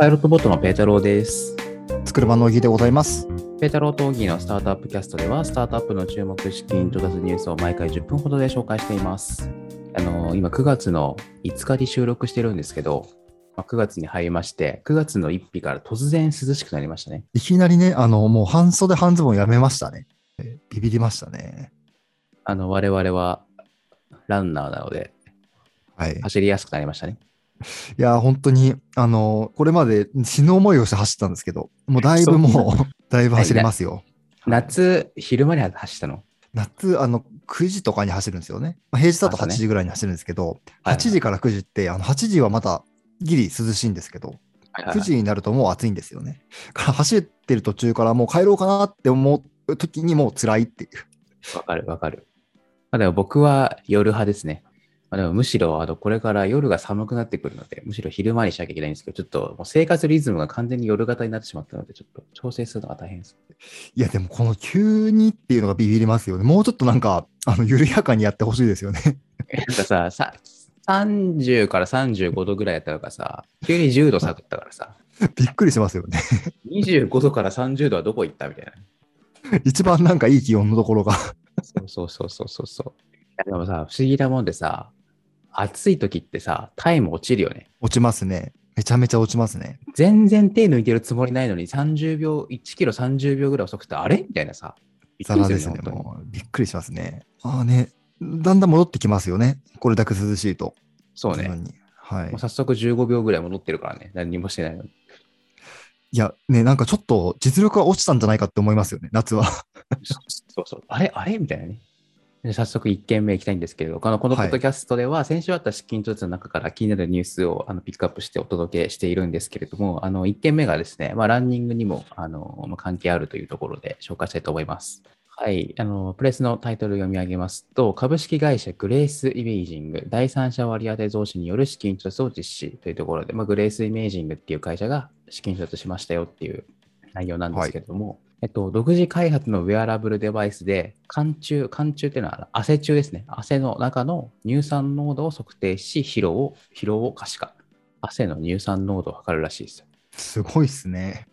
パイロットボットのペータローです。作る場の小木でございます。ペータローとオギーのスタートアップキャストでは、スタートアップの注目資金調達ニュースを毎回10分ほどで紹介しています。あの今9月の5日に収録してるんですけど、まあ、9月に入りまして、9月の1日から突然涼しくなりましたね。いきなりね、あの、もう半袖半ズボンやめましたね。えービビりましたね。あの我々はランナーなので、はい。い走りやすくなりましたね。や、本当に、あの、これまで死ぬ思いをして走ったんですけど、もうだいぶもう、だいぶ走れますよ。夏、昼間に走ったの？夏、あの、9時とかに走るんですよね。まあ、平日だと8朝ね時ぐらいに走るんですけど、はい8時から9時って、あの、8時はまだギリ涼しいんですけど、9時になるともう暑いんですよね。から走ってる途中からもう帰ろうかなって思う時にもう辛いっていう。わかるわかる。まあ、でも僕は夜派ですね。まあ、でもむしろあのこれから夜が寒くなってくるので、むしろ昼間にしなきゃいけないんですけど、ちょっともう生活リズムが完全に夜型になってしまったので、ちょっと調整するのが大変です。いや、でもこの急にっていうのがビビりますよね。もうちょっとなんか、あの、緩やかにやってほしいですよね。なんかささ、30から35度ぐらいやったのがさ、急に10度下がったからさ、びっくりしますよね。25度から30度はどこ行ったみたいな。一番なんかいい気温のところが。そうそうそうそうそうそう。でもさ、不思議なもんでさ、暑い時ってさ、タイム落ちるよね。落ちますね。めちゃめちゃ落ちますね。全然手抜いてるつもりないのに30秒、1キロ30秒ぐらい遅くて、あれ？みたいなさ。びっくりするザラですね。もうびっくりしますね。ああね、だんだん戻ってきますよね。これだけ涼しいと。そうね。はいもう。早速15秒ぐらい戻ってるからね。何にもしてないのに。いや、ね、なんかちょっと実力が落ちたんじゃないかって思いますよね、夏は。そうそう。あれ？あれ？みたいなね。で早速1件目行きたいんですけれど、このこのポはいッドキャストでは、先週あった資金調達の中から気になるニュースをあのピックアップしてお届けしているんですけれども、あの1件目がですね、まあ、ランニングにもあの、まあ、関係あるというところで紹介したいと思います。はい、あのプレスのタイトルを読み上げますと、株式会社グレースイメージング、第三者割当増資による資金調達を実施というところで、まあ、グレースイメージングっていう会社が資金調達しましたよっていう内容なんですけれども、えっと、独自開発のウェアラブルデバイスで、寒中、寒中っていうのは汗中ですね。汗の中の乳酸濃度を測定し、疲労を、疲労を可視化。汗の乳酸濃度を測るらしいですよ。すごいっすね。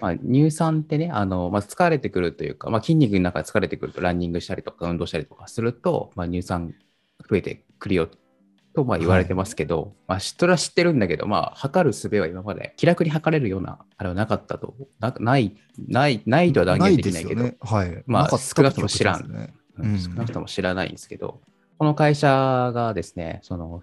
まあ、乳酸ってね、あのまあ、疲れてくるというか、まあ、筋肉の中で疲れてくると、ランニングしたりとか、運動したりとかすると、まあ、乳酸増えてくるよとまあ言われてますけど、まあ、知っとら知ってるんだけど、まあ、測る術は今まで気楽に測れるような、あれはなかったと。なない、ない、ないとは断言できないけど、ね。はい。まあ少なくとも知らんん少なくとも知らないんですけど、この会社がですね、その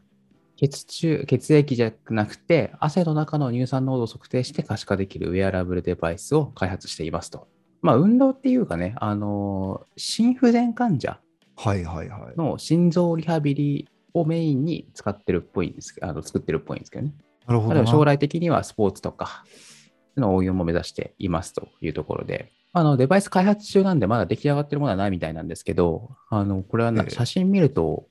血中、血液じゃなくて、汗の中の乳酸濃度を測定して可視化できるウェアラブルデバイスを開発していますと。まあ、運動っていうかね、あの心不全患者はいはいはい。の心臓リハビリをメインに使ってるっぽいんですけど、あの作ってるっぽいんですけどね。なるほど将来的にはスポーツとかの応用も目指していますというところで、あのデバイス開発中なんでまだ出来上がってるものはないみたいなんですけど、あのこれは写真見ると、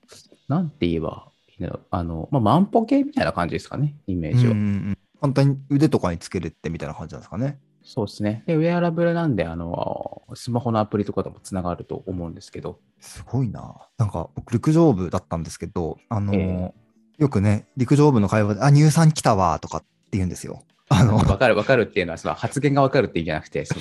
なんて言えばいいんだろう、あのまあ、万歩計みたいな感じですかね、イメージは。うんうんうん簡単に腕とかにつけるってみたいな感じなんですかね。そうですね。で、ウェアラブルなんで、あのスマホのアプリとかともつながると思うんですけど、すごいな。なんか僕陸上部だったんですけど、あのーえよくね、陸上部の会話で、あ、乳酸来たわとかって言うんですよ。あの、わかるわかるっていうのは、その発言がわかるっていうんじゃなくて、その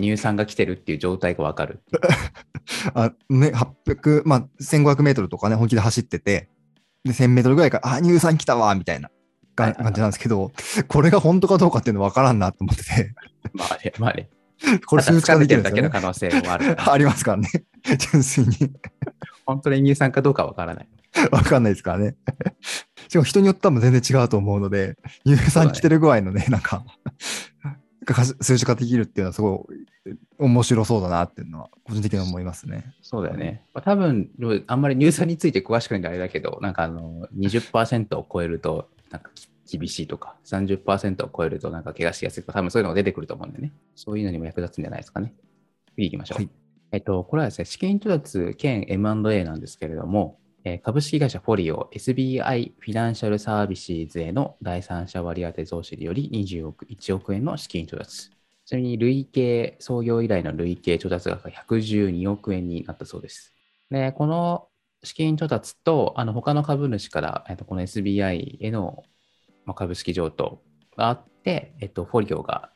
乳酸が来てるっていう状態がわかる。あね、800、まあ、1500メートルとかね、本気で走ってて、で、1000メートルぐらいから、あ、乳酸来たわみたいな感感じなんですけど、これが本当かどうかっていうのわからんなと思ってて、まあね、まあね。これ数値化できるんだ。けの可能性もある。ありますからね。純粋に。本当に乳酸かどうかわからない。わかんないですからね。しかも人によってはもう全然違うと思うので、乳酸来てる具合のね、なんか、か数値化できるっていうのはすごい面白そうだなっていうのは個人的に思いますね。そうだよね。まあ、多分あんまり乳酸について詳しくないんであれだけど、なんかあの20%を超えるとなんかき厳しいとか、30%を超えるとなんか怪我しやすいとか、多分そういうのが出てくると思うんでね。そういうのにも役立つんじゃないですかね。次行きましょう。はいえっと、これはですね、資金調達兼 M&A なんですけれども、えー株式会社フォリオ SBI フィナンシャルサービスズへの第三者割当増資により20億、1億円の資金調達。ちなみに累計、創業以来の累計調達額が112億円になったそうです。で、この資金調達と、あの他の株主から、えっとこの SBI へのまあ株式譲渡があって、えっと、フォリオが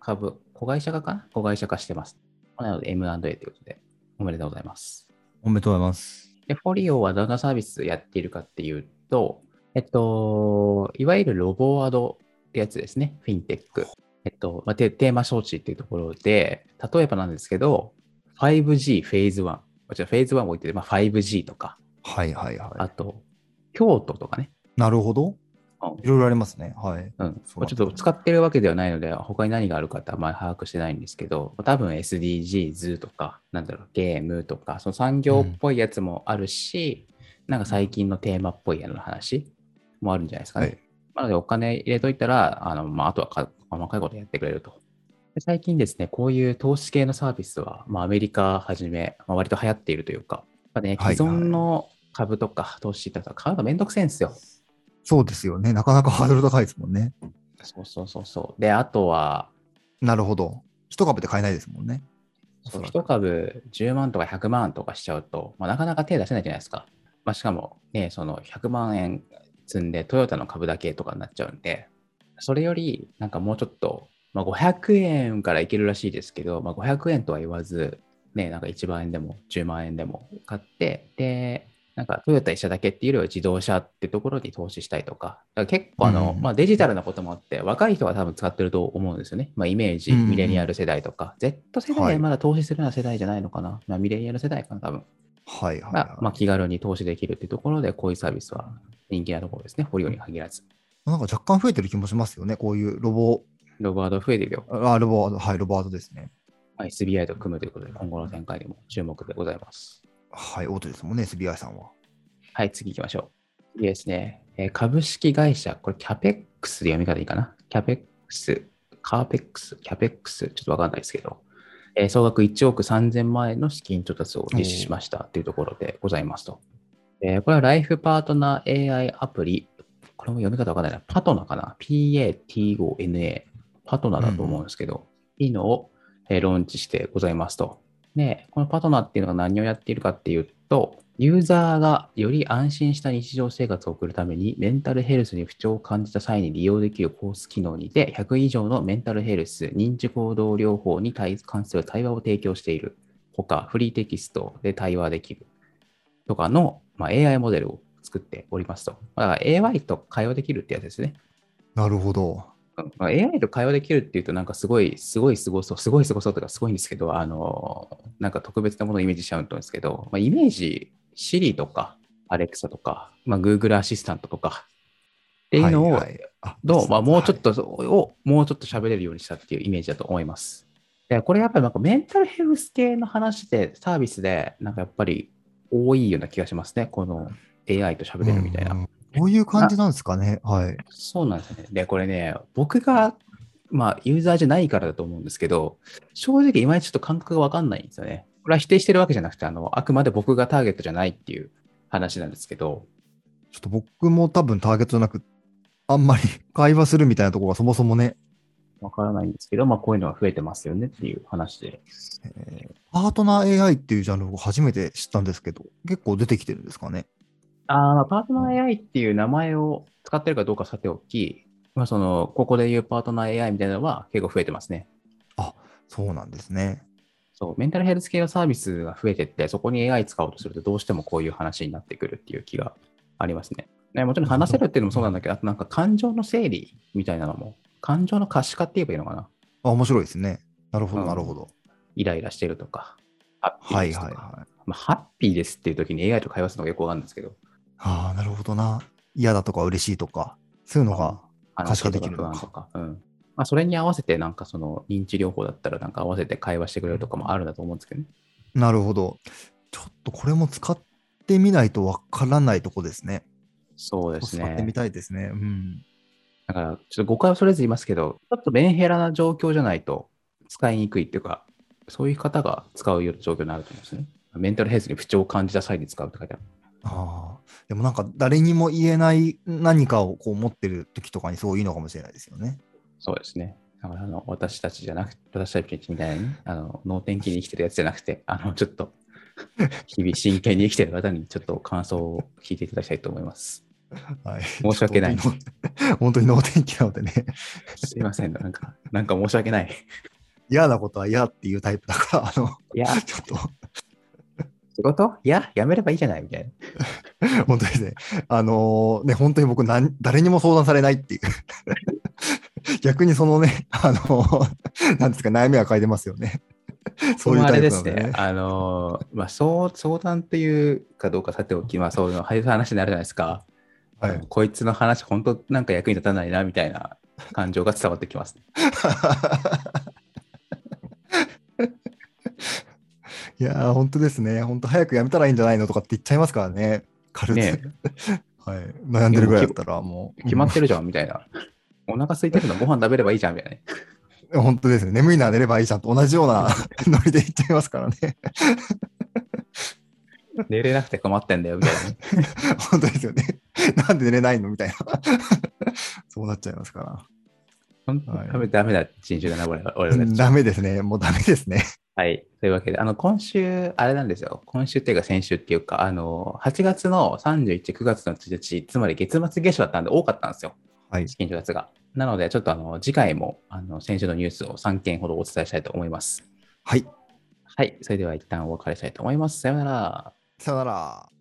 株、子会社化かな？子会社化してます。なので M&A ということで、おめでとうございます。おめでとうございます。で、フォリオはどんなサービスやっているかっていうと、えっと、いわゆるロボワードってやつですね、フィンテック。えっと、まあ、テテーマ装置っていうところで、例えばなんですけど、5G フェーズ1。こちらフェーズ1を置いてて、まあ、5G とか、はいはいはあと、京都とかね。い。なるほど。うんいろいろありますね。はい。うん、ちょっと使ってるわけではないので、他に何があるかってあんまり把握してないんですけど、多分 SDGs とか、なんだろう、ゲームとか、その産業っぽいやつもあるし、なんか最近のテーマっぽいやの話もあるんじゃないですかね。はいなので、お金入れといたら、あのまあ、あとはか細かいことやってくれると。で最近ですね、こういう投資系のサービスは、まあ、アメリカはじめ、まあ、割と流行っているというか、やっぱね、はい既存の株とか投資とか買うのめんどくせえんですよ。そうですよね。なかなかハードル高いですもんね。そうそうそうそう。で、あとは、なるほど。一株で買えないですもんね。そうおそらく1株10万とか100万とかしちゃうと、まあ、なかなか手出せないじゃないですか。まあ、しかも、ね、その100万円積んでトヨタの株だけとかになっちゃうんで、それよりなんかもうちょっと、まあ、500円からいけるらしいですけど、まあ、500円とは言わず、ね、なんか1万円でも10万円でも買って、で、なんかトヨタ一社だけっていうよりは自動車ってところに投資したいとか、だから結構あの、うんまあ、デジタルなこともあって、若い人は多分使ってると思うんですよね。まあ、イメージ、うんミレニアル世代とか、Z 世代ははいまだ投資するような世代じゃないのかな。まあ、ミレニアル世代かな、多分。はいはい、が、はいまあ、気軽に投資できるっていうところで、こういうサービスは人気なところですね。フォリオに限らず。なんか若干増えてる気もしますよね。こういうロボ、ロバード増えてるよ。あ、ロボワード、はい、ロボワードですね。まあ SBI と組むということで、今後の展開にも注目でございます。はい、大手ですもんね、SBI さんは。はい、次行きましょう。次ですね、えー株式会社、これキャペックスで読み方いいかな？キャペックス、カーペックス、キャペックス、ちょっとわかんないですけど、えー総額1億3000万円の資金調達を実施しましたというところでございますと。えーこれはライフパートナー AI アプリ、これも読み方わかんないな、パトナかな ?PATONA、パートナーだと思うんですけど、いいのを、えーローンチしてございますと。で、このパートナーっていうのが何をやっているかっていうと、ユーザーがより安心した日常生活を送るために、メンタルヘルスに不調を感じた際に利用できるコース機能にて、100以上のメンタルヘルス、認知行動療法に関する対話を提供している。ほか、フリーテキストで対話できる。とかの、まあ、AI モデルを作っておりますと。だから AI と会話できるってやつですね。なるほど。うんまあ AI と会話できるっていうと、なんかすごい、すごいすごそう、すごいすごそうとかすごいんですけど、あの、なんか特別なものをイメージしちゃうんですけど、まあ、イメージ、Siri とか、Alexa とか、まあ、Google アシスタントとか、っていうのを、はいはいあどう、まあ、もうちょっと。と、をもうちょっと喋れるようにしたっていうイメージだと思います。でこれやっぱりなんかメンタルヘルス系の話で、サービスで、なんかやっぱり多いような気がしますね。この AI と喋れるみたいな。うんこういう感じなんですかね。はい。そうなんですよね。で、これね、僕が、まあ、ユーザーじゃないからだと思うんですけど、正直、いまいちちょっと感覚がわかんないんですよね。これは否定してるわけじゃなくて、あの、あくまで僕がターゲットじゃないっていう話なんですけど、ちょっと僕も多分ターゲットなく、あんまり 会話するみたいなところがそもそもね、わからないんですけど、まあ、こういうのが増えてますよねっていう話で。えーパートナー AI っていうジャンルを初めて知ったんですけど、結構出てきてるんですかね。あパートナー AI っていう名前を使ってるかどうかさておき、まあ、その、ここで言うパートナー AI みたいなのは結構増えてますね。そうなんですね。そう、メンタルヘルス系のサービスが増えてって、そこに AI 使おうとすると、どうしてもこういう話になってくるっていう気がありますね。ねもちろん話せるっていうのもそうなんだけど、あとなんか感情の整理みたいなのも、感情の可視化って言えばいいのかな。あ、面白いですね。なるほど、うんなるほど。イライラしてるとか、ハッピーはいですとか。はいはい。まあ、ハッピーですっていう時に AI と会話するのがよくわかるんですけど、ああ、なるほどな。嫌だとか嬉しいとか、そういうのが、可視化できるのか話とか。うん。まあ、それに合わせて、なんかその認知療法だったら、なんか合わせて会話してくれるとかもあるんだと思うんですけどね。なるほど。ちょっとこれも使ってみないとわからないとこですね。そうですね使ってみ。たいですね。うん。だから、ちょっと誤解を恐れず言いますけど、ちょっとメンヘラな状況じゃないと使いにくいっていうか、そういう方が使うような状況になると思うんですね。メンタルヘルスに不調を感じた際に使うって書いてある。ああ。でもなんか誰にも言えない何かをこう持ってる時とかにそういいのかもしれないですよね。そうですね。だからあの私たちじゃなくて、私たちみたいに、あの脳天気に生きてるやつじゃなくて、あのちょっと日々真剣に生きてる方にちょっと感想を聞いていただきたいと思います。はい、申し訳ない本当に能 天気なのでね、すいません。なんか、なんか申し訳ない。嫌なことは嫌っていうタイプだから、あの、いや、ちょっと、仕事？いや、やめればいいじゃないみたいな。本当ですね、あのね、本当に僕なん、誰にも相談されないっていう。逆にそのね、あの なんですか、悩みは変えてますよね。そういうあタイプなれですね。あのー、まあ、そう相談っていうかどうかさておき、まあ、そういう話になるじゃないですか。はいこいつの話、本当なんか役に立たないな、みたいな感情が伝わってきます。いやー、本当ですね。本当早くやめたらいいんじゃないのとかって言っちゃいますからね。軽く。ね はい。悩んでるぐらいだったらもう。決まってるじゃん、みたいな。お腹空いてるのご飯食べればいいじゃん、みたいなね。うん本当ですね。眠いなら寝ればいいじゃんと同じような ノリで言っちゃいますからね。寝れなくて困ってんだよ、みたいなね。本当ですよね。なんで寝れないの？みたいな。そうなっちゃいますから。本当はいダメだ人種だな、俺は。俺はダメですね。もうダメですね。はい。というわけで、あの、今週、あれなんですよ。今週っていうか先週っていうか、あの、8月の31、9月の1日、つまり月末月初だったんで多かったんですよ。はい。資金調達が。なので、ちょっとあの、次回も、あの、先週のニュースを3件ほどお伝えしたいと思います。はい。はい。それでは一旦お別れしたいと思います。さようなら。さよなら。